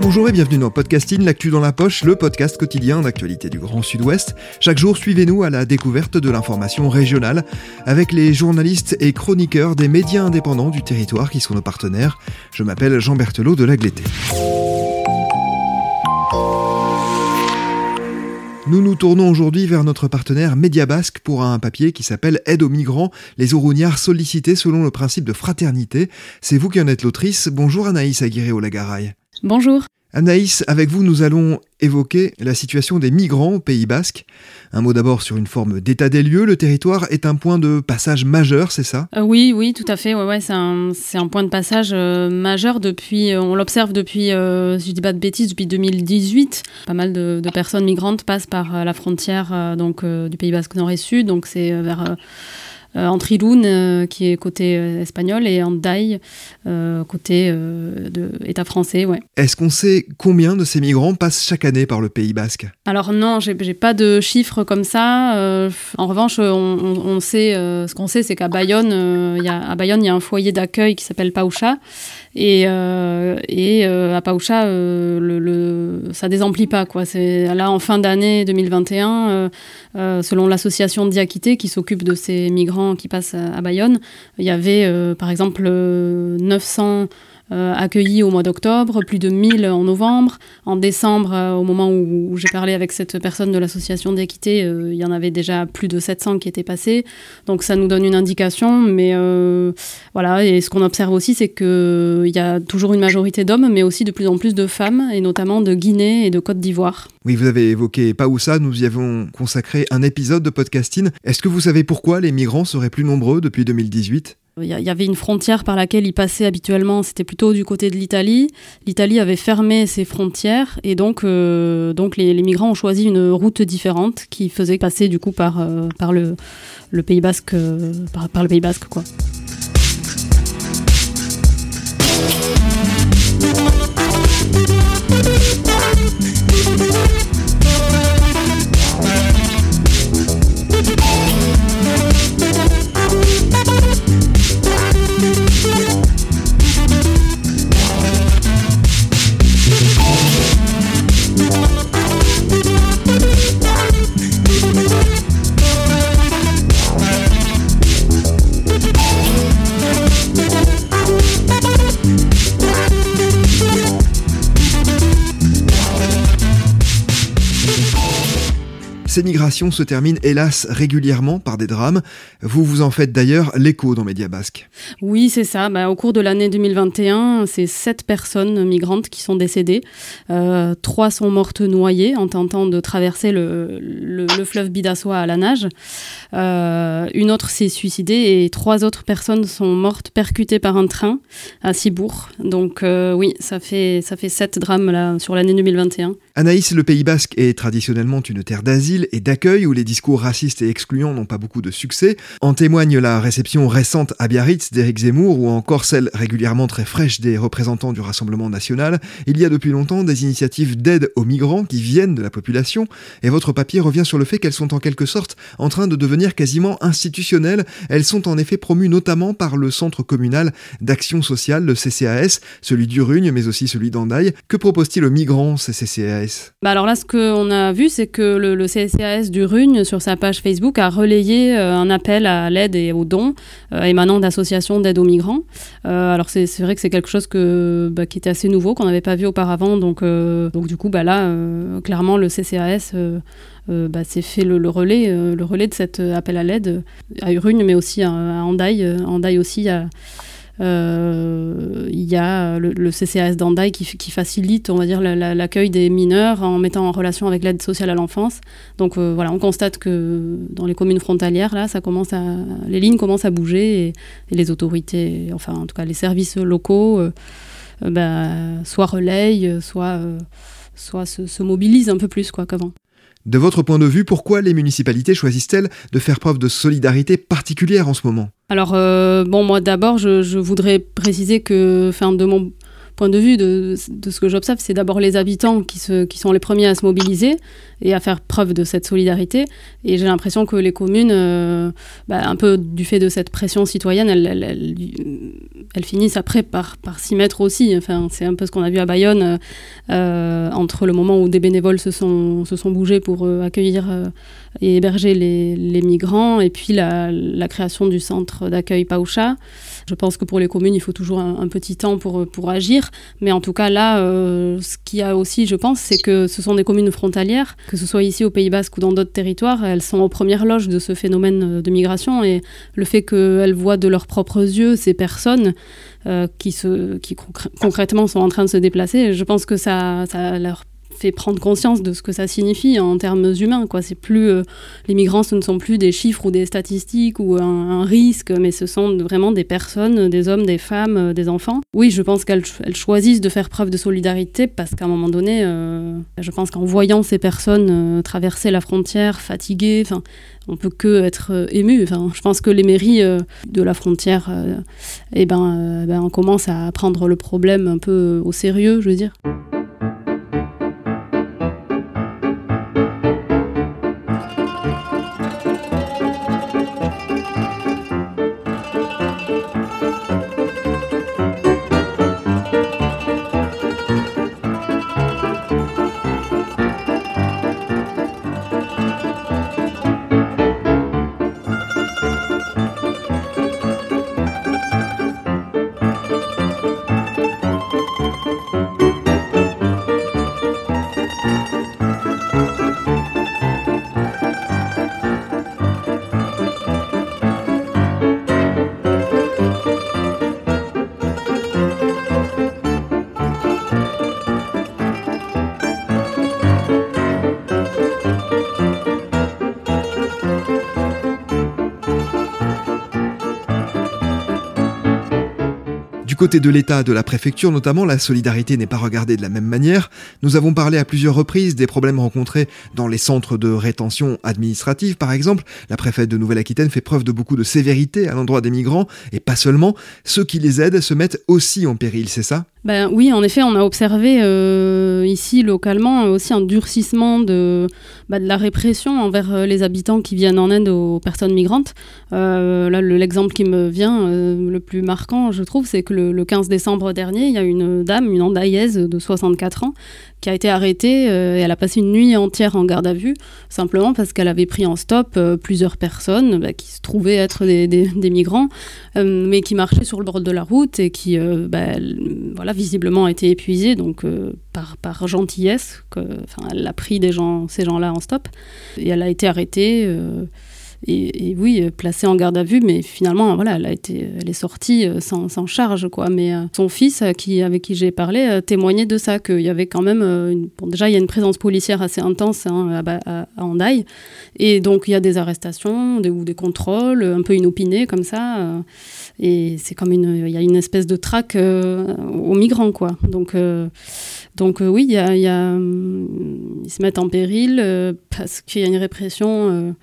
Bonjour et bienvenue dans Podcasting, l'actu dans la poche, le podcast quotidien d'actualité du Grand Sud-Ouest. Chaque jour, suivez-nous à la découverte de l'information régionale avec les journalistes et chroniqueurs des médias indépendants du territoire qui sont nos partenaires. Je m'appelle Jean Berthelot de Lagleté. Nous nous tournons aujourd'hui vers notre partenaire Média Basque pour un papier qui s'appelle Aide aux migrants, les Ourouniards sollicités selon le principe de fraternité. C'est vous qui en êtes l'autrice. Bonjour Anaïs Aguirre-Olagaraï. Bonjour. Anaïs, avec vous, nous allons évoquer la situation des migrants au Pays Basque. Un mot d'abord sur une forme d'état des lieux. Le territoire est un point de passage majeur, c'est ça? Euh, oui, oui, tout à fait. Ouais, ouais, c'est un, un point de passage euh, majeur depuis. euh, on l'observe depuis, si je dis pas de bêtises, depuis 2018. Pas mal de, personnes migrantes passent par la frontière donc du Pays Basque Nord et Sud. Donc c'est vers euh, euh, Antriloun, euh, qui est côté euh, espagnol, et Andaï, euh, côté de État français. Ouais. Est-ce qu'on sait combien de ces migrants passent chaque année par le Pays Basque? Alors non, j'ai pas de chiffres comme ça. En revanche, on, sait, ce qu'on sait, c'est qu'à Bayonne, il y a, à Bayonne, il y a un foyer d'accueil qui s'appelle Paucha, et, euh, et euh, à Paucha, euh, le, le- ça désemplit pas quoi. C'est là en fin d'année 2021, euh, euh, selon l'association Diakité qui s'occupe de ces migrants qui passent à, Bayonne, il y avait euh, par exemple euh, 900 euh, accueillis au mois d'octobre, plus de 1000 en novembre. En décembre, euh, au moment où, j'ai parlé avec cette personne de l'association d'équité, euh, il y en avait déjà plus de 700 qui étaient passés. Donc ça nous donne une indication, mais euh, voilà. Et ce qu'on observe aussi, c'est qu'il y a toujours une majorité d'hommes, mais aussi de plus en plus de femmes, et notamment de Guinée et de Côte d'Ivoire. Oui, vous avez évoqué Paoussa, nous y avons consacré un épisode de podcasting. Est-ce que vous savez pourquoi les migrants seraient plus nombreux depuis 2018 Il y, avait une frontière par laquelle ils passaient habituellement, c'était plutôt du côté de l'Italie. L'Italie avait fermé ses frontières et donc, euh, donc les, migrants ont choisi une route différente qui faisait passer du coup par, euh, par le, Pays Basque, euh, par le Pays Basque quoi. Ces migrations se terminent hélas régulièrement par des drames. Vous vous en faites d'ailleurs l'écho dans Média Basque. Oui, c'est ça. Bah, au cours de l'année 2021, c'est sept personnes migrantes qui sont décédées. Euh, trois sont mortes noyées en tentant de traverser le, le- le fleuve Bidassoa à la nage. Euh, une autre s'est suicidée et trois autres personnes sont mortes percutées par un train à Cibourg. Donc euh, oui, ça fait, ça fait sept drames là, sur l'année 2021. Anaïs, le Pays Basque est traditionnellement une terre d'asile et d'accueil où les discours racistes et excluants n'ont pas beaucoup de succès. En témoigne la réception récente à Biarritz d'Éric Zemmour ou encore celle régulièrement très fraîche des représentants du Rassemblement national. Il y a depuis longtemps des initiatives d'aide aux migrants qui viennent de la population et votre papier revient sur le fait qu'elles sont en quelque sorte en train de devenir quasiment institutionnelles. Elles sont en effet promues notamment par le Centre communal d'action sociale, le CCAS, celui d'Urugne mais aussi celui d'Andaille. Que propose-t-il aux migrants, ces CCAS Bah alors là, ce qu'on a vu, c'est que le, le CCAS du sur sa page Facebook, a relayé euh, un appel à l'aide et aux dons euh, émanant d'associations d'aide aux migrants. Euh, alors c'est vrai que c'est quelque chose que, bah, qui était assez nouveau, qu'on n'avait pas vu auparavant. Donc, donc du coup, bah là, clairement, le CCAS bah, s'est fait le, relais, le relais de cet appel à l'aide à Urugne, mais aussi à, Andaille. Andaille aussi il y a le, CCAS d'Andaï qui, qui, facilite, on va dire, l'accueil des mineurs en mettant en relation avec l'aide sociale à l'enfance. Donc voilà, on constate que dans les communes frontalières, là, ça commence à, les lignes commencent à bouger et, les autorités, enfin en tout cas les services locaux, bah, soit relayent, soit, soit se, se mobilisent un peu plus quoi qu'avant. De votre point de vue, pourquoi les municipalités choisissent-elles de faire preuve de solidarité particulière en ce moment? Alors, euh, bon, moi d'abord, je, voudrais préciser que, de mon point de vue de, ce que j'observe, c'est d'abord les habitants qui, sont les premiers à se mobiliser et à faire preuve de cette solidarité. Et j'ai l'impression que les communes, euh, bah, un peu du fait de cette pression citoyenne, elles, finissent après par, s'y mettre aussi. Enfin, c'est un peu ce qu'on a vu à Bayonne, euh, entre le moment où des bénévoles se sont, se bougés pour euh, accueillir et héberger les, migrants, et puis la, la création du centre d'accueil Paoucha. Je pense que pour les communes, il faut toujours un, petit temps pour, pour agir. Mais en tout cas, là, euh, ce qu'il y a aussi, je pense, c'est que ce sont des communes frontalières, que ce soit ici au Pays Basque ou dans d'autres territoires, elles sont aux premières loges de ce phénomène de migration. Et le fait qu'elles voient de leurs propres yeux ces personnes euh, qui, se, qui concrètement sont en train de se déplacer, je pense que ça, ça leur fait prendre conscience de ce que ça signifie en termes humains. Quoi. Plus, euh, les migrants, ce ne sont plus des chiffres ou des statistiques ou un, risque, mais ce sont vraiment des personnes, des hommes, des femmes, euh, des enfants. Oui, je pense qu'elles choisissent de faire preuve de solidarité parce qu'à un moment donné, euh, je pense qu'en voyant ces personnes traverser la frontière, fatiguées, enfin, on peut que être ému. Je pense que les mairies de la frontière, eh ben, ben, on commence à prendre le problème un peu au sérieux, je veux dire. Du côté de l'État, de la préfecture notamment, la solidarité n'est pas regardée de la même manière. Nous avons parlé à plusieurs reprises des problèmes rencontrés dans les centres de rétention administrative, par exemple. La préfète de Nouvelle-Aquitaine fait preuve de beaucoup de sévérité à l'endroit des migrants, et pas seulement. Ceux qui les aident se mettent aussi en péril, c'est ça? Ben, Oui, en effet, on a observé euh, ici localement aussi un durcissement de, bah, de la répression envers euh, les habitants qui viennent en aide aux personnes migrantes. Euh, là, l'exemple qui me vient le plus marquant, je trouve, c'est que le, 15 décembre dernier, il y a une dame, une andaïaise de 64 ans, qui a été arrêtée et elle a passé une nuit entière en garde à vue, simplement parce qu'elle avait pris en stop plusieurs personnes bah, qui se trouvaient être des, des, migrants, mais qui marchaient sur le bord de la route et qui, bah, voilà, visiblement été épuisée, donc euh, par, par gentillesse, que, elle a pris des gens, ces gens-là en stop, et elle a été arrêtée. Euh, et, oui, placée en garde à vue, mais finalement, voilà, elle a été, elle est sortie euh, sans, charge, quoi. Mais son fils, qui, avec qui j'ai parlé, témoignait de ça, qu'il y avait quand même, déjà, il y a une présence policière assez intense hein, à, à, Handaï, et donc il y a des arrestations des, ou des contrôles, un peu inopinés comme ça. Et c'est comme une, il y a une espèce de traque euh, aux migrants, quoi. Donc, euh, donc euh, oui, y a, ils se mettent en péril parce qu'il y a une répression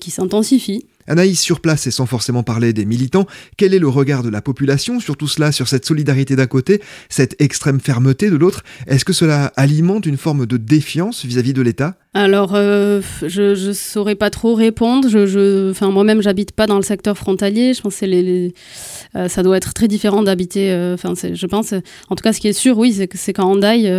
qui s'intensifie. Anaïs sur place et sans forcément parler des militants, quel est le regard de la population sur tout cela, sur cette solidarité d'un côté, cette extrême fermeté de l'autre? Est-ce que cela alimente une forme de défiance vis-à-vis de l'État? Alors, euh, je ne saurais pas trop répondre. Enfin, moi-même, j'habite pas dans le secteur frontalier. Je pense que euh, ça doit être très différent d'habiter. Euh, je pense. En tout cas, ce qui est sûr, oui, c'est que c'est qu'en Andaille,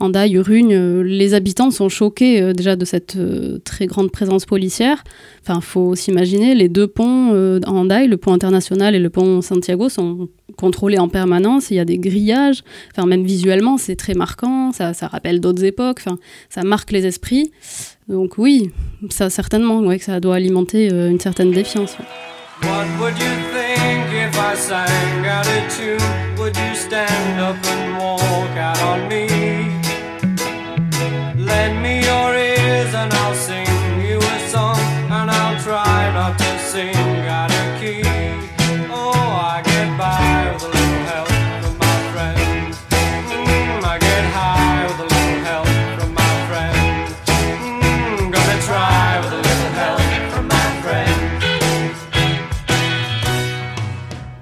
Andaille, Rugne, les habitants sont choqués déjà de cette très grande présence policière. Enfin, faut s'imaginer les deux ponts en Andaille, le pont international et le pont Santiago, sont contrôlés en permanence. Il y a des grillages. Enfin, même visuellement, c'est très marquant. Ça, ça rappelle d'autres époques. Enfin, ça marque les esprits. Donc oui, ça certainement, ouais, que ça doit alimenter euh, une certaine défiance. What would you think if I sang out would you stand up and walk out on me?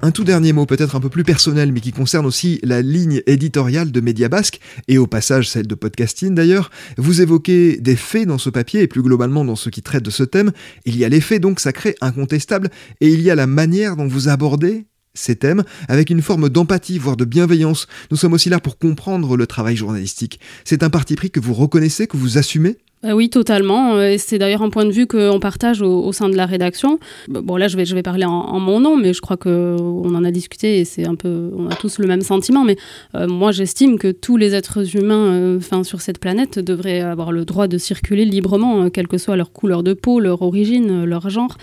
Un tout dernier mot, peut-être un peu plus personnel, mais qui concerne aussi la ligne éditoriale de Média Basque, et au passage celle de podcasting d'ailleurs. Vous évoquez des faits dans ce papier, et plus globalement dans ce qui traite de ce thème. Il y a les faits donc sacrés, incontestables, et il y a la manière dont vous abordez ces thèmes avec une forme d'empathie, voire de bienveillance. Nous sommes aussi là pour comprendre le travail journalistique. C'est un parti pris que vous reconnaissez, que vous assumez? Euh, oui, totalement. Euh, C'est d'ailleurs un point de vue qu'on partage au, sein de la rédaction. Bon, là, je vais, je vais parler en, mon nom, mais je crois qu'on en a discuté et c'est un peu, on a tous le même sentiment. Mais euh, moi, j'estime que tous les êtres humains, sur cette planète, devraient avoir le droit de circuler librement, quelle que soit leur couleur de peau, leur origine, leur genre.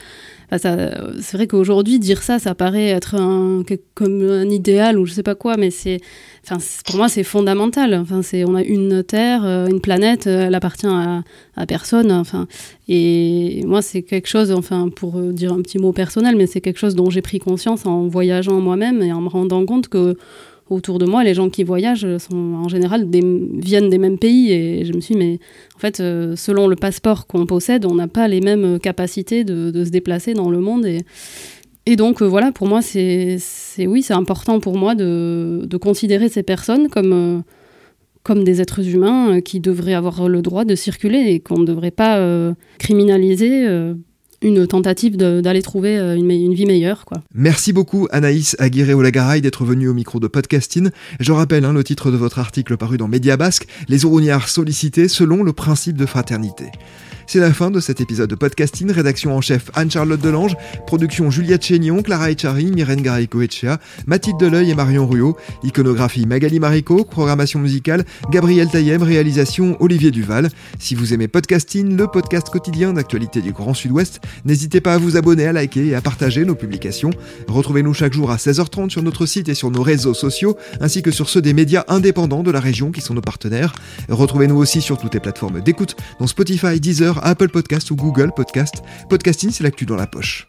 Ça- c'est vrai qu'aujourd'hui, dire ça, ça paraît être un, comme un idéal ou je sais pas quoi, mais c'est, enfin, pour moi, c'est fondamental. Enfin, c'est, on a une Terre, euh, une planète, euh, elle appartient à, à personne. Enfin, et moi, c'est quelque chose, enfin, pour dire un petit mot personnel, mais c'est quelque chose dont j'ai pris conscience en voyageant moi-même et en me rendant compte que autour de moi, les gens qui voyagent sont en général viennent des mêmes pays. Et je me suis dit, mais en fait, euh, selon le passeport qu'on possède, on n'a pas les mêmes capacités de, se déplacer dans le monde. Et, donc, euh, voilà, pour moi, c'est oui, c'est important pour moi de, considérer ces personnes comme. euh, comme des êtres humains qui devraient avoir le droit de circuler et qu'on ne devrait pas criminaliser une tentative d'aller trouver euh, une, vie meilleure. Quoi. Merci beaucoup Anaïs Aguirre-Olagaray d'être venue au micro de Podcasting. Je rappelle hein, le titre de votre article paru dans Média Basque, Les Ourouniards sollicités selon le principe de fraternité. C'est la fin de cet épisode de Podcasting, rédaction en chef Anne-Charlotte Delange, production Juliette Chénion, Clara Echari, Myrène Garaïco-Echea, Mathilde Deleuil et Marion Ruot, iconographie Magali Marico, programmation musicale Gabriel Taillem, réalisation Olivier Duval. Si vous aimez Podcasting, le podcast quotidien d'actualité du Grand Sud-Ouest, n'hésitez pas à vous abonner, à liker et à partager nos publications. Retrouvez-nous chaque jour à 16h30 sur notre site et sur nos réseaux sociaux, ainsi que sur ceux des médias indépendants de la région qui sont nos partenaires. Retrouvez-nous aussi sur toutes les plateformes d'écoute, dont Spotify, Apple Podcast ou Google Podcast. Podcasting, c'est l'actu dans la poche.